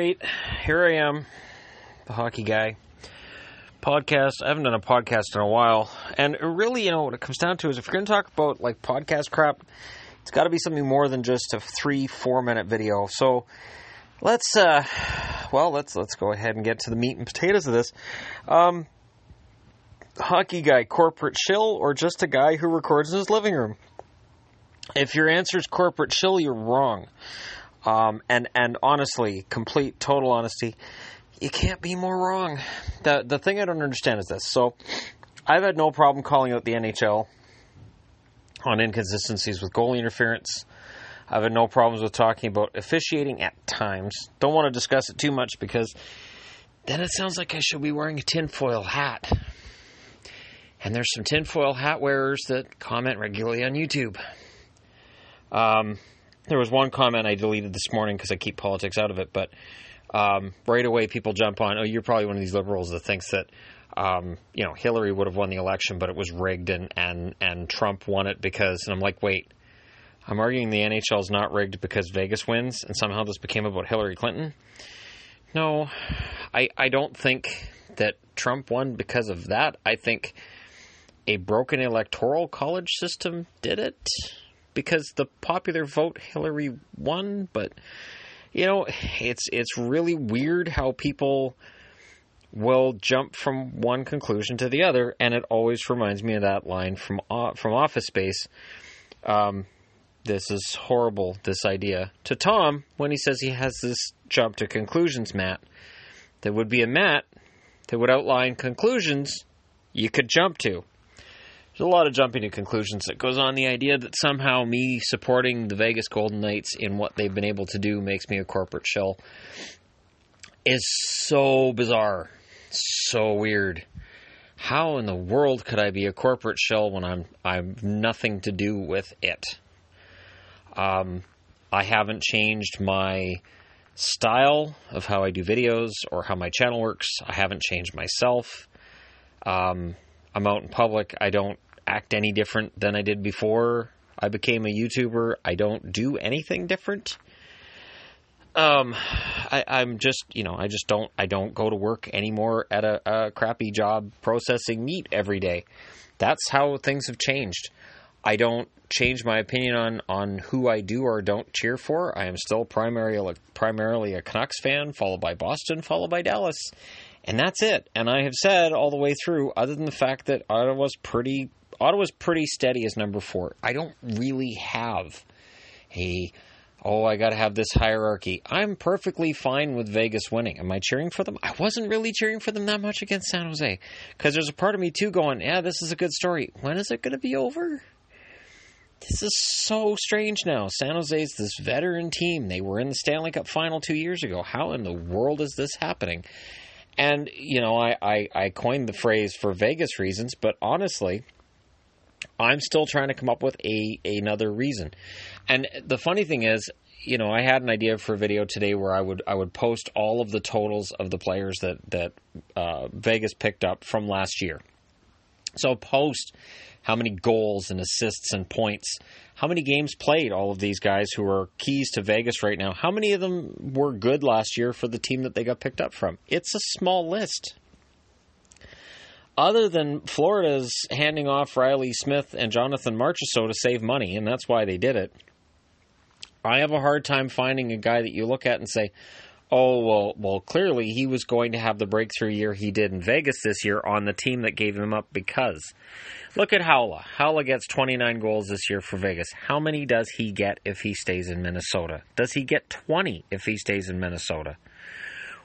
Here I am, the hockey guy. Podcast. I haven't done a podcast in a while, and really, you know, what it comes down to is if you're going to talk about like podcast crap, it's got to be something more than just a three, four minute video. So let's, uh, well, let's let's go ahead and get to the meat and potatoes of this. Um, hockey guy, corporate shill, or just a guy who records in his living room? If your answer is corporate shill, you're wrong. Um, and and honestly, complete total honesty, you can't be more wrong. The the thing I don't understand is this. So, I've had no problem calling out the NHL on inconsistencies with goalie interference. I've had no problems with talking about officiating at times. Don't want to discuss it too much because then it sounds like I should be wearing a tinfoil hat. And there's some tinfoil hat wearers that comment regularly on YouTube. Um, there was one comment I deleted this morning because I keep politics out of it, but um, right away people jump on, oh, you're probably one of these liberals that thinks that, um, you know, Hillary would have won the election, but it was rigged and, and, and Trump won it because, and I'm like, wait, I'm arguing the NHL is not rigged because Vegas wins and somehow this became about Hillary Clinton. No, I, I don't think that Trump won because of that. I think a broken electoral college system did it because the popular vote Hillary won, but you know, it's it's really weird how people will jump from one conclusion to the other, and it always reminds me of that line from from Office Space. Um, this is horrible. This idea to Tom when he says he has this jump to conclusions mat. That would be a mat that would outline conclusions you could jump to. There's a lot of jumping to conclusions that goes on. The idea that somehow me supporting the Vegas Golden Knights in what they've been able to do makes me a corporate shell is so bizarre, so weird. How in the world could I be a corporate shell when I'm I've nothing to do with it? Um, I haven't changed my style of how I do videos or how my channel works. I haven't changed myself. Um, I'm out in public. I don't act any different than I did before I became a YouTuber. I don't do anything different. Um, I, I'm just, you know, I just don't, I don't go to work anymore at a, a crappy job processing meat every day. That's how things have changed. I don't change my opinion on, on who I do or don't cheer for. I am still primarily primarily a Canucks fan, followed by Boston, followed by Dallas. And that's it. And I have said all the way through, other than the fact that Ottawa's pretty Ottawa's pretty steady as number four. I don't really have a oh, I got to have this hierarchy. I'm perfectly fine with Vegas winning. Am I cheering for them? I wasn't really cheering for them that much against San Jose because there's a part of me too going, yeah, this is a good story. When is it going to be over? This is so strange now. San Jose's this veteran team. They were in the Stanley Cup final two years ago. How in the world is this happening? And, you know, I, I, I coined the phrase for Vegas reasons, but honestly, I'm still trying to come up with a another reason. And the funny thing is, you know, I had an idea for a video today where I would I would post all of the totals of the players that that uh, Vegas picked up from last year. So post how many goals and assists and points, how many games played all of these guys who are keys to Vegas right now. How many of them were good last year for the team that they got picked up from? It's a small list other than Florida's handing off Reilly Smith and Jonathan Marchessault to save money, and that's why they did it, I have a hard time finding a guy that you look at and say, oh, well, well, clearly he was going to have the breakthrough year he did in Vegas this year on the team that gave him up because. Look at Haula. Haula gets 29 goals this year for Vegas. How many does he get if he stays in Minnesota? Does he get 20 if he stays in Minnesota?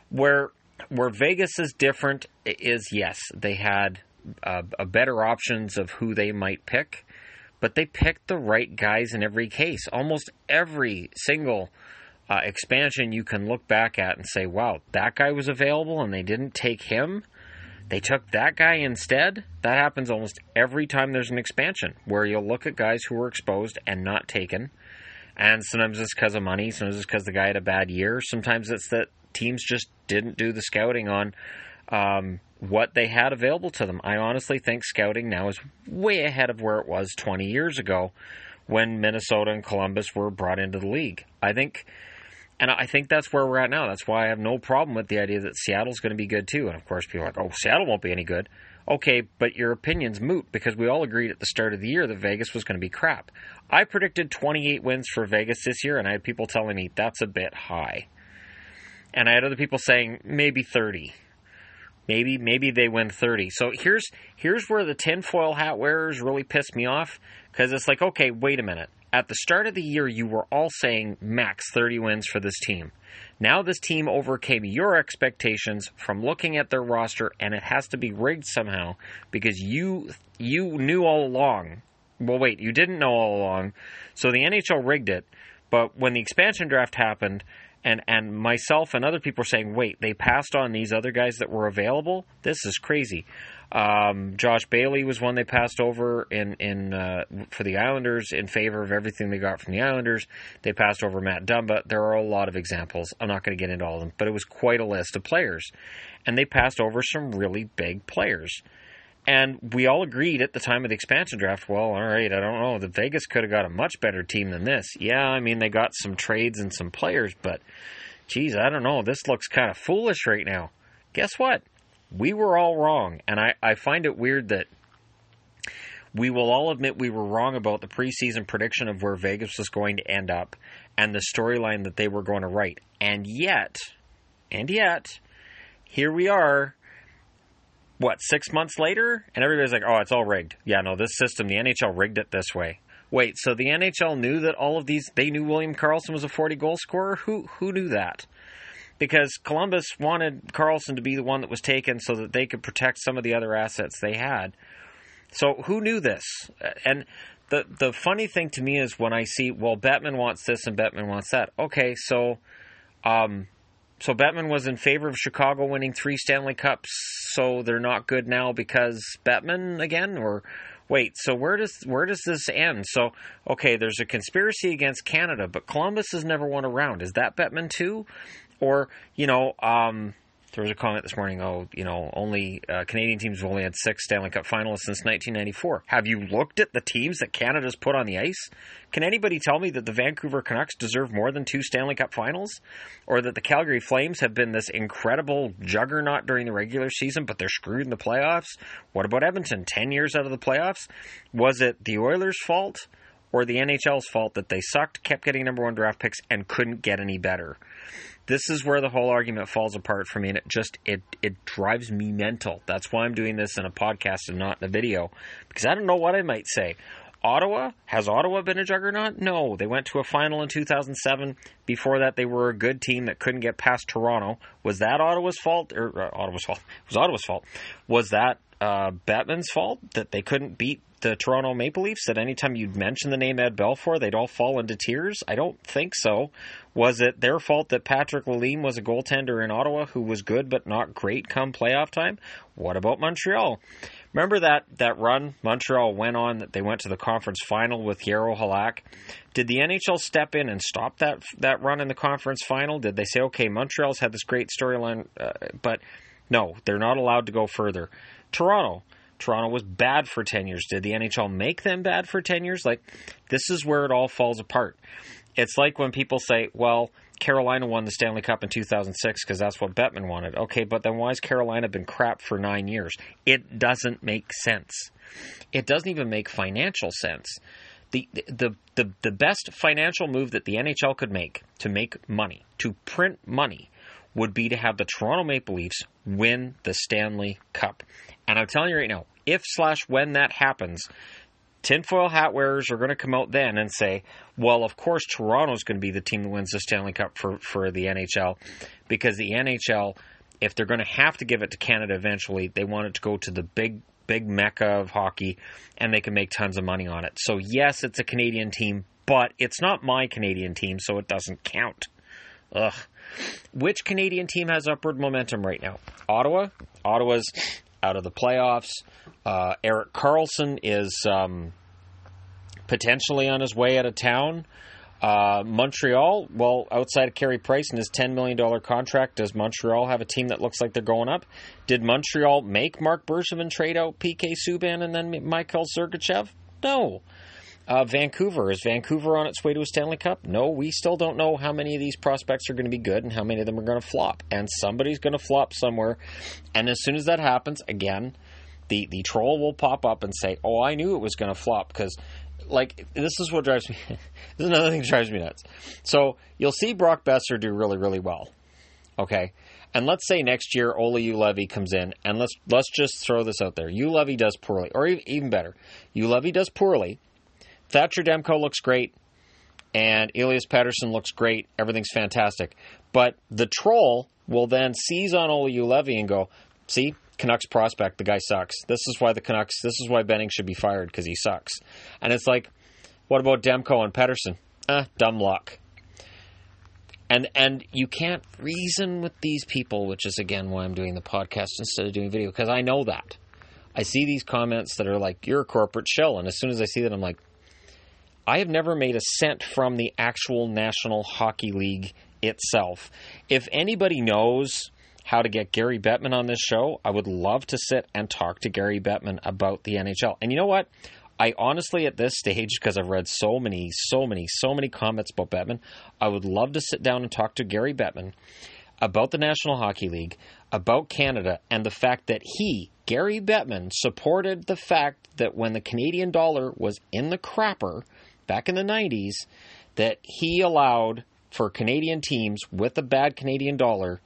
Where where Vegas is different is yes, they had uh, a better options of who they might pick, but they picked the right guys in every case. Almost every single uh, expansion you can look back at and say, wow, that guy was available and they didn't take him. They took that guy instead. That happens almost every time there's an expansion where you'll look at guys who were exposed and not taken. And sometimes it's because of money, sometimes it's because the guy had a bad year, sometimes it's that teams just didn't do the scouting on um, what they had available to them. I honestly think scouting now is way ahead of where it was 20 years ago when Minnesota and Columbus were brought into the league. I think And I think that's where we're at now. That's why I have no problem with the idea that Seattle's going to be good too. And of course, people are like, oh, Seattle won't be any good. Okay, but your opinion's moot because we all agreed at the start of the year that Vegas was going to be crap. I predicted 28 wins for Vegas this year, and I had people telling me that's a bit high. And I had other people saying maybe 30. Maybe maybe they win 30. So here's here's where the tinfoil hat wearers really piss me off because it's like, okay, wait a minute. At the start of the year, you were all saying max 30 wins for this team. Now this team overcame your expectations from looking at their roster, and it has to be rigged somehow because you you knew all along. Well, wait, you didn't know all along, so the NHL rigged it. But when the expansion draft happened, and and myself and other people are saying, wait, they passed on these other guys that were available. This is crazy. Um, Josh Bailey was one they passed over in in uh, for the Islanders in favor of everything they got from the Islanders. They passed over Matt Dumba. There are a lot of examples. I'm not going to get into all of them, but it was quite a list of players, and they passed over some really big players. And we all agreed at the time of the expansion draft, well, all right, I don't know. The Vegas could have got a much better team than this. Yeah, I mean, they got some trades and some players, but geez, I don't know. This looks kind of foolish right now. Guess what? We were all wrong. And I, I find it weird that we will all admit we were wrong about the preseason prediction of where Vegas was going to end up and the storyline that they were going to write. And yet, and yet, here we are what, six months later? And everybody's like, oh, it's all rigged. Yeah, no, this system, the NHL rigged it this way. Wait, so the NHL knew that all of these, they knew William Karlsson was a 40 goal scorer? Who, who knew that? Because Columbus wanted Carlson to be the one that was taken so that they could protect some of the other assets they had. So who knew this? And the the funny thing to me is when I see, well, Bettman wants this and Bettman wants that. Okay, so um, so Bettman was in favor of Chicago winning three Stanley Cups, so they're not good now because Bettman again, or wait, so where does where does this end? So okay, there's a conspiracy against Canada, but Columbus has never won a round. Is that Bettman too, or you know? Um, there was a comment this morning. Oh, you know, only uh, Canadian teams have only had six Stanley Cup finalists since 1994. Have you looked at the teams that Canada's put on the ice? Can anybody tell me that the Vancouver Canucks deserve more than two Stanley Cup finals, or that the Calgary Flames have been this incredible juggernaut during the regular season, but they're screwed in the playoffs? What about Edmonton? Ten years out of the playoffs. Was it the Oilers' fault? Or the NHL's fault that they sucked, kept getting number one draft picks, and couldn't get any better this is where the whole argument falls apart for me and it just it it drives me mental. That's why i'm doing this in a podcast and not in a video because i don't know what i might say. Ottawa has ottawa been a juggernaut? No. They went to a final in 2007 before that they were a good team that couldn't get past toronto. Was that ottawa's fault? Or uh, ottawa's fault. It was ottawa's fault. Was that uh, Bettman's fault that they couldn't beat the Toronto Maple Leafs that anytime you'd mention the name Ed Belfour, they'd all fall into tears? I don't think so. Was it their fault that Patrick Lalime was a goaltender in Ottawa who was good but not great come playoff time? What about Montreal? Remember that, that run Montreal went on that they went to the conference final with Jaro Halak? Did the NHL step in and stop that that run in the conference final? Did they say, okay, Montreal's had this great storyline, uh, but no, they're not allowed to go further. Toronto, Toronto was bad for 10 years. Did the NHL make them bad for 10 years? Like, this is where it all falls apart. It's like when people say, well, Carolina won the Stanley Cup in 2006 because that's what Bettman wanted. Okay, but then why has Carolina been crap for nine years? It doesn't make sense. It doesn't even make financial sense. The, the, the, the best financial move that the NHL could make to make money, to print money, would be to have the Toronto Maple Leafs win the Stanley Cup. And I'm telling you right now, if slash when that happens, tinfoil hat wearers are going to come out then and say, well, of course, Toronto's going to be the team that wins the Stanley Cup for, for the NHL because the NHL, if they're going to have to give it to Canada eventually, they want it to go to the big, big mecca of hockey and they can make tons of money on it. So, yes, it's a Canadian team, but it's not my Canadian team, so it doesn't count. Ugh. Which Canadian team has upward momentum right now? Ottawa. Ottawa's out of the playoffs. Uh, Erik Karlsson is um, potentially on his way out of town. Uh, Montreal, well, outside of Carey Price and his $10 million contract, does Montreal have a team that looks like they're going up? Did Montreal make Marc Bergevin trade out PK Subban and then Mikhail Sergachev? No. Uh, Vancouver is Vancouver on its way to a Stanley Cup? No, we still don't know how many of these prospects are going to be good and how many of them are going to flop. And somebody's going to flop somewhere. And as soon as that happens, again, the the troll will pop up and say, "Oh, I knew it was going to flop because." Like this is what drives me. this is another thing that drives me nuts. So you'll see Brock Boeser do really, really well. Okay, and let's say next year Olli Juolevi comes in, and let's let's just throw this out there. Juolevi does poorly, or even better, Juolevi does poorly. Thatcher Demko looks great, and Elias Pettersson looks great. Everything's fantastic, but the troll will then seize on Olli Juolevi and go, "See, Canucks prospect, the guy sucks. This is why the Canucks, this is why Benning should be fired because he sucks. And it's like, what about Demko and Pettersson? Ah, dumb luck. And and you can't reason with these people, which is again why I'm doing the podcast instead of doing video because I know that. I see these comments that are like, "You're a corporate shell," and as soon as I see that, I'm like, I have never made a cent from the actual National Hockey League itself. If anybody knows how to get Gary Bettman on this show, I would love to sit and talk to Gary Bettman about the NHL. And you know what? I honestly, at this stage, because I've read so many, so many, so many comments about Bettman, I would love to sit down and talk to Gary Bettman about the National Hockey League, about Canada, and the fact that he, Gary Bettman, supported the fact that when the Canadian dollar was in the crapper back in the 90s, that he allowed for Canadian teams with a bad Canadian dollar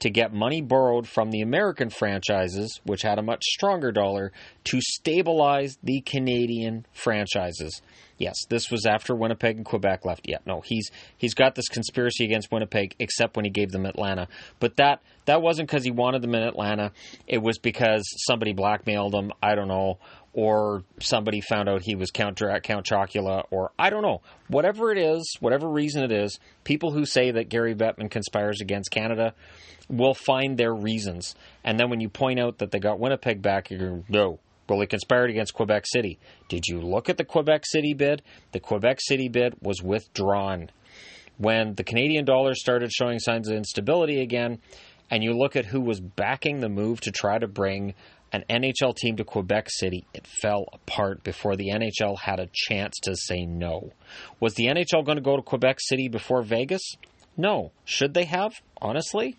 to get money borrowed from the American franchises, which had a much stronger dollar, to stabilize the Canadian franchises. Yes, this was after Winnipeg and Quebec left. Yeah, no, he's he's got this conspiracy against Winnipeg, except when he gave them Atlanta. But that that wasn't because he wanted them in Atlanta. It was because somebody blackmailed him. I don't know, or somebody found out he was Count, Count Chocula, or I don't know. Whatever it is, whatever reason it is, people who say that Gary Bettman conspires against Canada will find their reasons. And then when you point out that they got Winnipeg back, you go, no. Well, they conspired against Quebec City. Did you look at the Quebec City bid? The Quebec City bid was withdrawn. When the Canadian dollar started showing signs of instability again, and you look at who was backing the move to try to bring an NHL team to Quebec City, it fell apart before the NHL had a chance to say no. Was the NHL going to go to Quebec City before Vegas? No. Should they have? Honestly?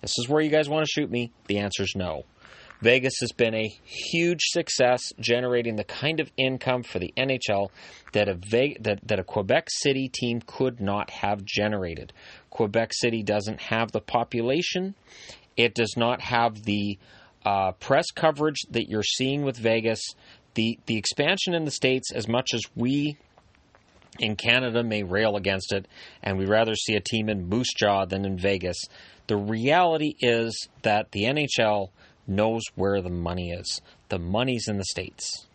This is where you guys want to shoot me. The answer is no. Vegas has been a huge success, generating the kind of income for the NHL that a, Ve- that, that a Quebec City team could not have generated. Quebec City doesn't have the population, it does not have the uh, press coverage that you're seeing with Vegas, the the expansion in the states, as much as we in Canada may rail against it, and we rather see a team in Moose Jaw than in Vegas. The reality is that the NHL knows where the money is. The money's in the states.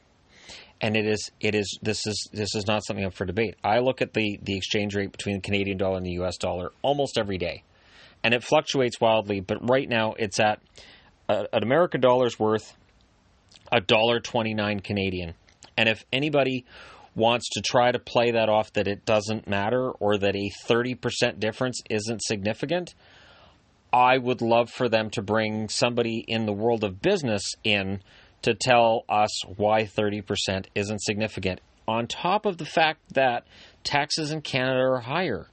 And it is it is this is this is not something up for debate. I look at the, the exchange rate between the Canadian dollar and the US dollar almost every day. And it fluctuates wildly, but right now it's at uh, an American dollar's worth a dollar twenty nine Canadian. And if anybody wants to try to play that off that it doesn't matter or that a 30% difference isn't significant, I would love for them to bring somebody in the world of business in to tell us why 30% isn't significant. On top of the fact that taxes in Canada are higher.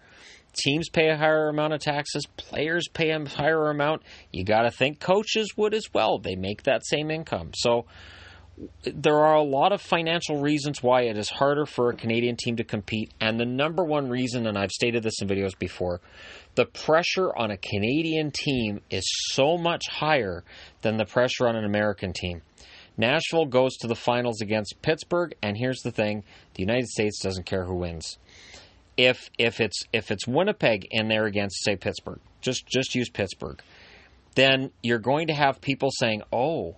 Teams pay a higher amount of taxes, players pay a higher amount. You got to think coaches would as well. They make that same income. So there are a lot of financial reasons why it is harder for a Canadian team to compete. And the number one reason, and I've stated this in videos before, the pressure on a Canadian team is so much higher than the pressure on an American team. Nashville goes to the finals against Pittsburgh, and here's the thing: the United States doesn't care who wins. If if it's if it's Winnipeg in there against say Pittsburgh, just just use Pittsburgh, then you're going to have people saying, "Oh,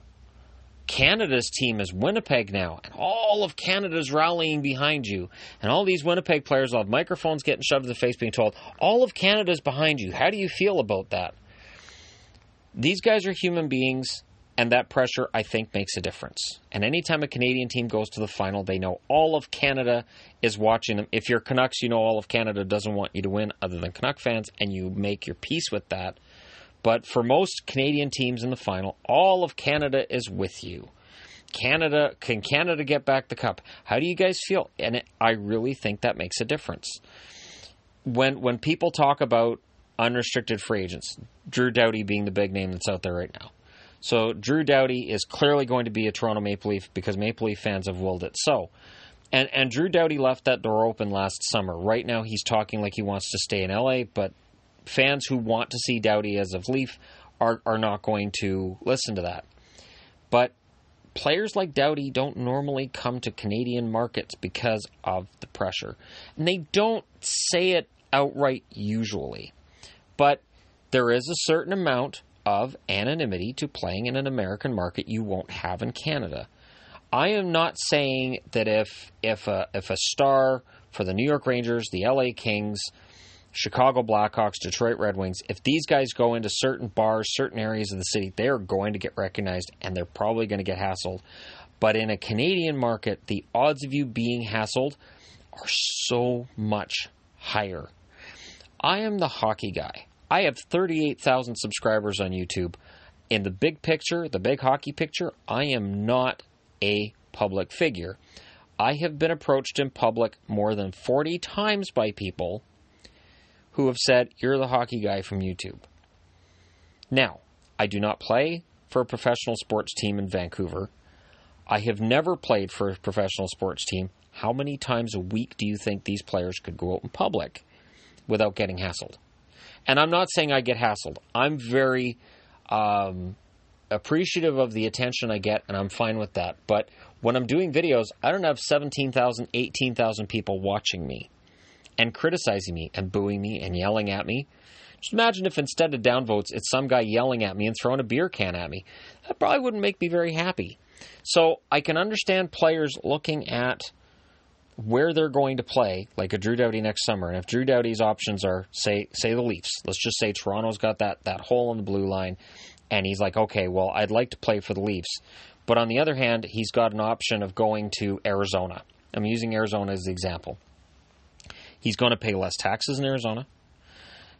Canada's team is Winnipeg now, and all of Canada's rallying behind you. And all these Winnipeg players will have microphones getting shoved in the face, being told, All of Canada's behind you. How do you feel about that? These guys are human beings, and that pressure, I think, makes a difference. And anytime a Canadian team goes to the final, they know all of Canada is watching them. If you're Canucks, you know all of Canada doesn't want you to win, other than Canuck fans, and you make your peace with that but for most Canadian teams in the final, all of Canada is with you. Canada can Canada get back the cup? How do you guys feel? And it, I really think that makes a difference. When when people talk about unrestricted free agents, Drew Doughty being the big name that's out there right now. So Drew Doughty is clearly going to be a Toronto Maple Leaf because Maple Leaf fans have willed it so. And and Drew Doughty left that door open last summer. Right now he's talking like he wants to stay in LA, but fans who want to see Doughty as a Leaf are are not going to listen to that. But players like Doughty don't normally come to Canadian markets because of the pressure. And they don't say it outright usually. But there is a certain amount of anonymity to playing in an American market you won't have in Canada. I am not saying that if if a if a star for the New York Rangers, the LA Kings, Chicago Blackhawks, Detroit Red Wings, if these guys go into certain bars, certain areas of the city, they are going to get recognized and they're probably going to get hassled. But in a Canadian market, the odds of you being hassled are so much higher. I am the hockey guy. I have 38,000 subscribers on YouTube. In the big picture, the big hockey picture, I am not a public figure. I have been approached in public more than 40 times by people who have said, You're the hockey guy from YouTube. Now, I do not play for a professional sports team in Vancouver. I have never played for a professional sports team. How many times a week do you think these players could go out in public without getting hassled? And I'm not saying I get hassled. I'm very um, appreciative of the attention I get, and I'm fine with that. But when I'm doing videos, I don't have 17,000, 18,000 people watching me and criticizing me and booing me and yelling at me. Just imagine if instead of downvotes, it's some guy yelling at me and throwing a beer can at me. That probably wouldn't make me very happy. So I can understand players looking at where they're going to play, like a Drew Doughty next summer. And if Drew Doughty's options are, say, say the Leafs, let's just say Toronto's got that, that hole in the blue line, and he's like, okay, well, I'd like to play for the Leafs. But on the other hand, he's got an option of going to Arizona. I'm using Arizona as the example. He's going to pay less taxes in Arizona.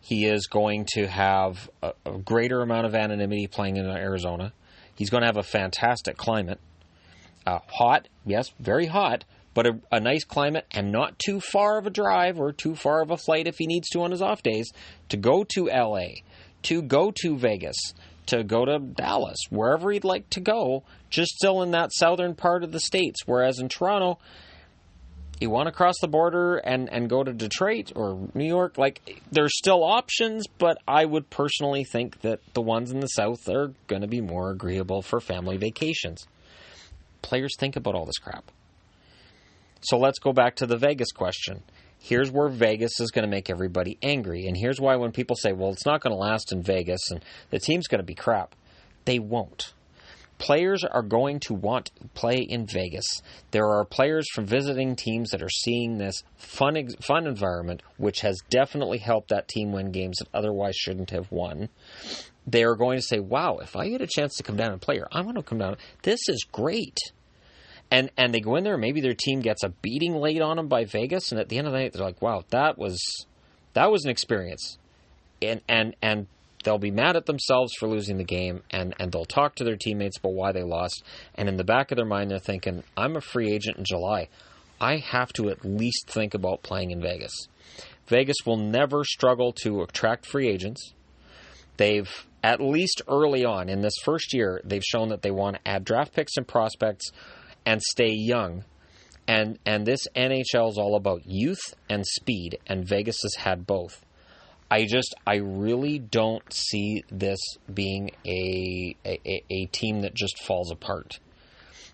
He is going to have a, a greater amount of anonymity playing in Arizona. He's going to have a fantastic climate. Uh, hot, yes, very hot, but a, a, nice climate and not too far of a drive or too far of a flight if he needs to on his off days to go to LA, to go to Vegas, to go to Dallas, wherever he'd like to go, just still in that southern part of the states. Whereas in Toronto, you want to cross the border and, and go to Detroit or New York, like there's still options, but I would personally think that the ones in the South are going to be more agreeable for family vacations. Players think about all this crap. So let's go back to the Vegas question. Here's where Vegas is going to make everybody angry. And here's why when people say, well, it's not going to last in Vegas and the team's going to be crap, they won't players are going to want to play in Vegas. There are players from visiting teams that are seeing this fun fun environment, which has definitely helped that team win games that otherwise shouldn't have won. They are going to say, "Wow, if I get a chance to come down and play here, I'm going to come down. This is great." And and they go in there, maybe their team gets a beating laid on them by Vegas, and at the end of the night, they're like, "Wow, that was that was an experience." And and and they'll be mad at themselves for losing the game and, and they'll talk to their teammates about why they lost. And in the back of their mind, they're thinking, I'm a free agent in July. I have to at least think about playing in Vegas. Vegas will never struggle to attract free agents. They've, at least early on in this first year, they've shown that they want to add draft picks and prospects and stay young. And, and this NHL is all about youth and speed, and Vegas has had both. I just I really don't see this being a a, a team that just falls apart.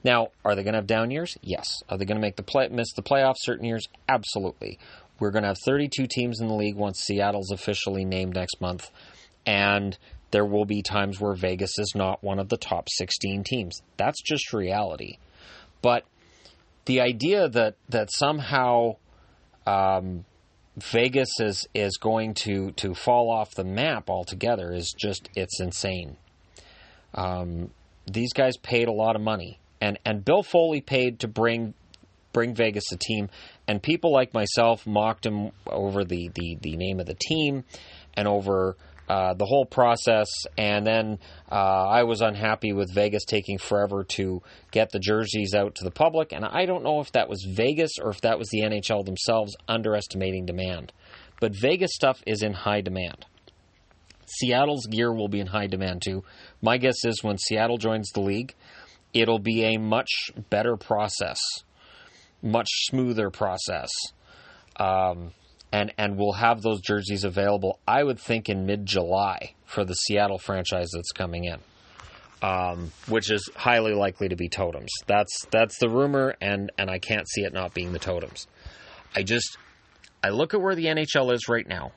Now, are they going to have down years? Yes. Are they going to make the play miss the playoffs certain years? Absolutely. We're going to have 32 teams in the league once Seattle's officially named next month, and there will be times where Vegas is not one of the top 16 teams. That's just reality. But the idea that that somehow um, Vegas is is going to to fall off the map altogether is just it's insane. Um, these guys paid a lot of money, and and Bill Foley paid to bring bring Vegas a team, and people like myself mocked him over the the the name of the team, and over uh, the whole process, and then uh, I was unhappy with Vegas taking forever to get the jerseys out to the public. And I don't know if that was Vegas or if that was the NHL themselves underestimating demand. But Vegas stuff is in high demand. Seattle's gear will be in high demand too. My guess is when Seattle joins the league, it'll be a much better process, much smoother process. Um, and and we'll have those jerseys available. I would think in mid July for the Seattle franchise that's coming in, um, which is highly likely to be totems. That's that's the rumor, and and I can't see it not being the totems. I just I look at where the NHL is right now.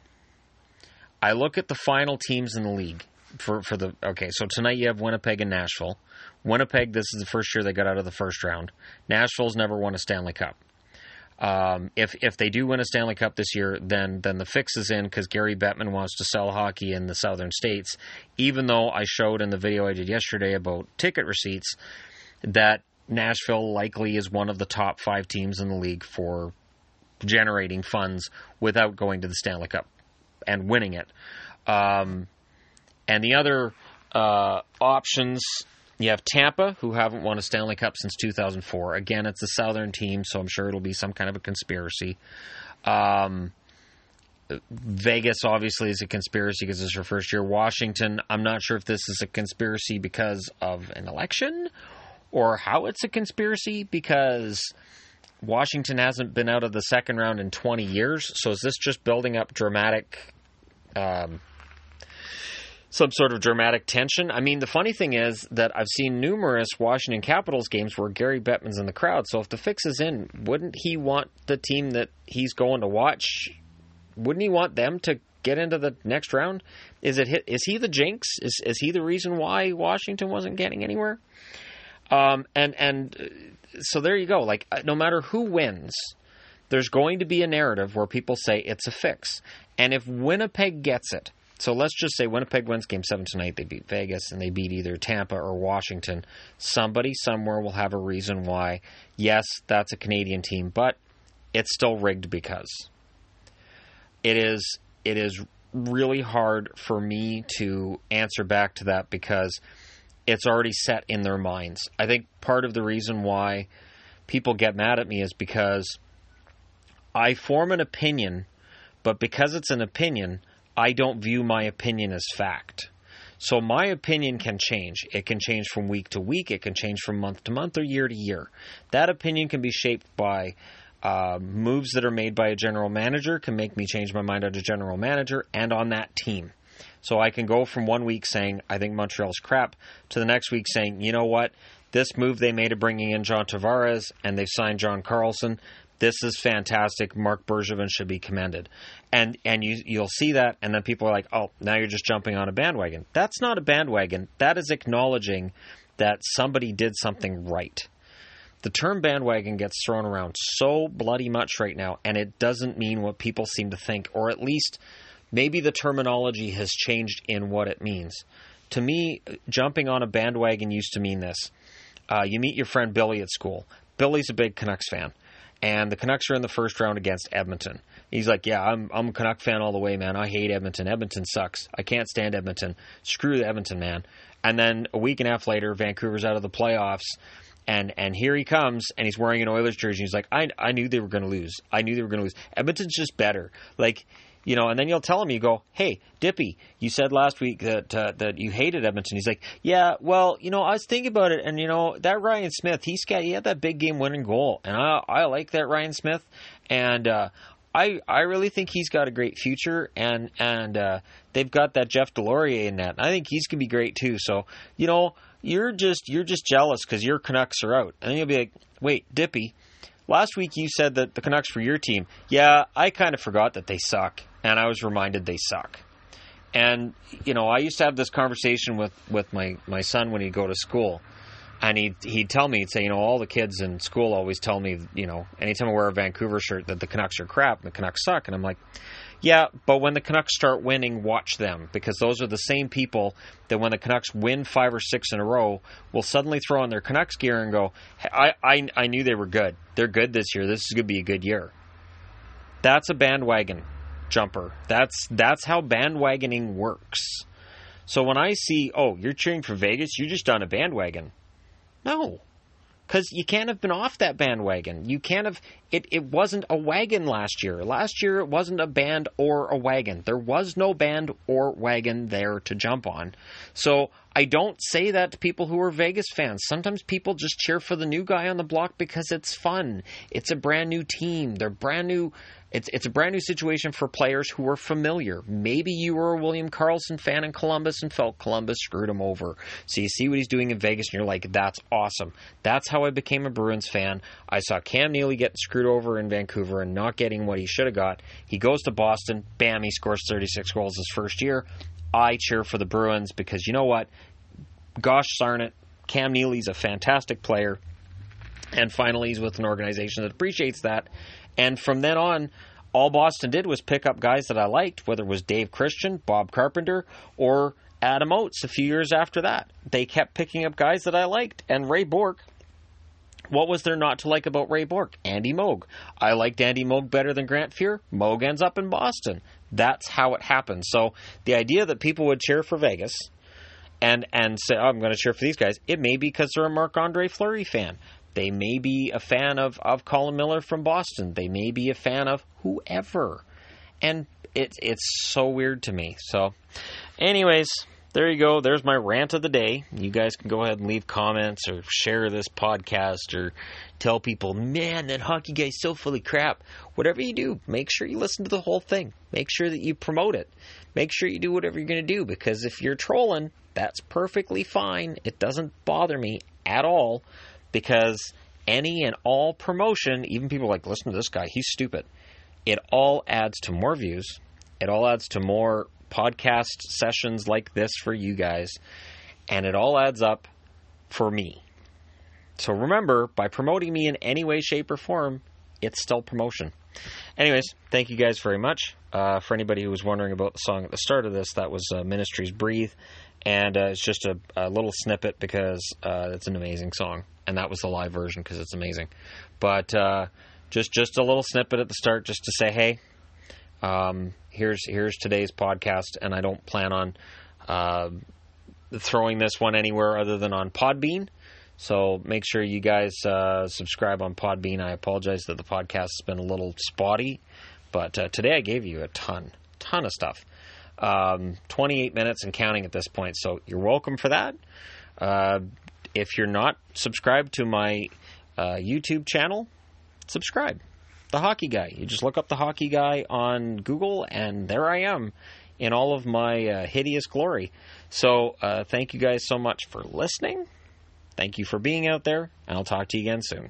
I look at the final teams in the league for for the okay. So tonight you have Winnipeg and Nashville. Winnipeg, this is the first year they got out of the first round. Nashville's never won a Stanley Cup. Um, if if they do win a Stanley Cup this year, then then the fix is in because Gary Bettman wants to sell hockey in the southern states. Even though I showed in the video I did yesterday about ticket receipts that Nashville likely is one of the top five teams in the league for generating funds without going to the Stanley Cup and winning it. Um, and the other uh, options you have Tampa, who haven't won a Stanley Cup since 2004. Again, it's a Southern team, so I'm sure it'll be some kind of a conspiracy. Um, Vegas obviously is a conspiracy because it's her first year. Washington, I'm not sure if this is a conspiracy because of an election or how it's a conspiracy because Washington hasn't been out of the second round in 20 years. So is this just building up dramatic um, some sort of dramatic tension. I mean, the funny thing is that I've seen numerous Washington Capitals games where Gary Bettman's in the crowd. So if the fix is in, wouldn't he want the team that he's going to watch? Wouldn't he want them to get into the next round? Is it is he the jinx? Is is he the reason why Washington wasn't getting anywhere? Um, and and uh, so there you go. Like uh, no matter who wins, there's going to be a narrative where people say it's a fix. And if Winnipeg gets it, so let's just say Winnipeg wins game seven tonight. They beat Vegas and they beat either Tampa or Washington. Somebody somewhere will have a reason why, yes, that's a Canadian team, but it's still rigged because it is it is really hard for me to answer back to that because it's already set in their minds. I think part of the reason why people get mad at me is because I form an opinion, but because it's an opinion, I don't view my opinion as fact. So my opinion can change. It can change from week to week. It can change from month to month or year to year. That opinion can be shaped by uh, moves that are made by a general manager, can make me change my mind on a general manager and on that team. So I can go from one week saying, I think Montreal's crap, to the next week saying, you know what? This move they made of bringing in John Tavares and they've signed John Carlson this is fantastic. Marc Bergevin should be commended. And and you you'll see that, and then people are like, oh, now you're just jumping on a bandwagon. That's not a bandwagon. That is acknowledging that somebody did something right. The term bandwagon gets thrown around so bloody much right now, and it doesn't mean what people seem to think, or at least maybe the terminology has changed in what it means. To me, jumping on a bandwagon used to mean this. Uh, you meet your friend Billy at school. Billy's a big Canucks fan and the Canucks are in the first round against Edmonton. He's like, "Yeah, I'm I'm a Canuck fan all the way, man. I hate Edmonton. Edmonton sucks. I can't stand Edmonton. Screw the Edmonton, man." And then a week and a half later, Vancouver's out of the playoffs, and and here he comes, and he's wearing an Oilers jersey. He's like, "I I knew they were going to lose. I knew they were going to lose. Edmonton's just better." Like you know, and then you'll tell him, you go, "Hey, Dippy, you said last week that uh, that you hated Edmonton." He's like, "Yeah, well, you know, I was thinking about it, and you know, that Ryan Smyth, he's got he had that big game winning goal, and I I like that Ryan Smyth, and uh, I I really think he's got a great future, and and uh, they've got that Jeff Deslauriers in that. I think he's gonna be great too. So you know, you're just you're just jealous because your Canucks are out, and then you'll be like, "Wait, Dippy." Last week you said that the Canucks were your team. Yeah, I kind of forgot that they suck and I was reminded they suck. And you know, I used to have this conversation with with my my son when he'd go to school, and he'd he'd tell me he'd say, you know, all the kids in school always tell me, you know, anytime I wear a Vancouver shirt that the Canucks are crap and the Canucks suck, and I'm like. Yeah, but when the Canucks start winning, watch them because those are the same people that when the Canucks win five or six in a row will suddenly throw on their Canucks gear and go, I, I, I knew they were good. They're good this year. This is going to be a good year. That's a bandwagon jumper. That's that's how bandwagoning works. So when I see, oh, you're cheering for Vegas, you're just on a bandwagon. No. Because you can't have been off that bandwagon. You can't have. It, it wasn't a wagon last year. Last year, it wasn't a band or a wagon. There was no band or wagon there to jump on. So I don't say that to people who are Vegas fans. Sometimes people just cheer for the new guy on the block because it's fun. It's a brand new team. They're brand new it's it's a brand new situation for players who are familiar. Maybe you were a William Karlsson fan in Columbus and felt Columbus screwed him over. So you see what he's doing in Vegas and you're like, that's awesome. That's how I became a Bruins fan. I saw Cam Neely get screwed over in Vancouver and not getting what he should have got. He goes to Boston, bam, he scores 36 goals his first year. I cheer for the Bruins because you know what? Gosh darn it, Cam Neely's a fantastic player. And finally, he's with an organization that appreciates that and from then on, all Boston did was pick up guys that I liked, whether it was Dave Christian, Bob Carpenter, or Adam Oates a few years after that. They kept picking up guys that I liked. And Ray Bourque, what was there not to like about Ray Bourque? Andy Moog. I liked Andy Moog better than Grant Fuhr. Moog ends up in Boston. That's how it happened. So the idea that people would cheer for Vegas and and say, oh, I'm going to cheer for these guys, it may be because they're a Marc Andre Fleury fan. They may be a fan of, of Colin Miller from Boston. They may be a fan of whoever. And it, it's so weird to me. So, anyways, there you go. There's my rant of the day. You guys can go ahead and leave comments or share this podcast or tell people, man, that hockey guy's so full of crap. Whatever you do, make sure you listen to the whole thing. Make sure that you promote it. Make sure you do whatever you're going to do because if you're trolling, that's perfectly fine. It doesn't bother me at all because any and all promotion, even people like, listen to this guy, he's stupid. It all adds to more views. It all adds to more podcast sessions like this for you guys. And it all adds up for me. So remember, by promoting me in any way, shape, or form, it's still promotion. Anyways, thank you guys very much. Uh, for anybody who was wondering about the song at the start of this, that was uh, Ministry's Breathe. And uh, it's just a, a, little snippet because uh, it's an amazing song and that was the live version because it's amazing. But uh, just just a little snippet at the start, just to say, hey, um, here's here's today's podcast, and I don't plan on uh, throwing this one anywhere other than on Podbean. So make sure you guys uh, subscribe on Podbean. I apologize that the podcast has been a little spotty, but uh, today I gave you a ton, ton of stuff. Um, 28 minutes and counting at this point, so you're welcome for that. Uh, if you're not subscribed to my uh, YouTube channel, subscribe. The Hockey Guy. You just look up The Hockey Guy on Google, and there I am in all of my uh, hideous glory. So, uh, thank you guys so much for listening. Thank you for being out there, and I'll talk to you again soon.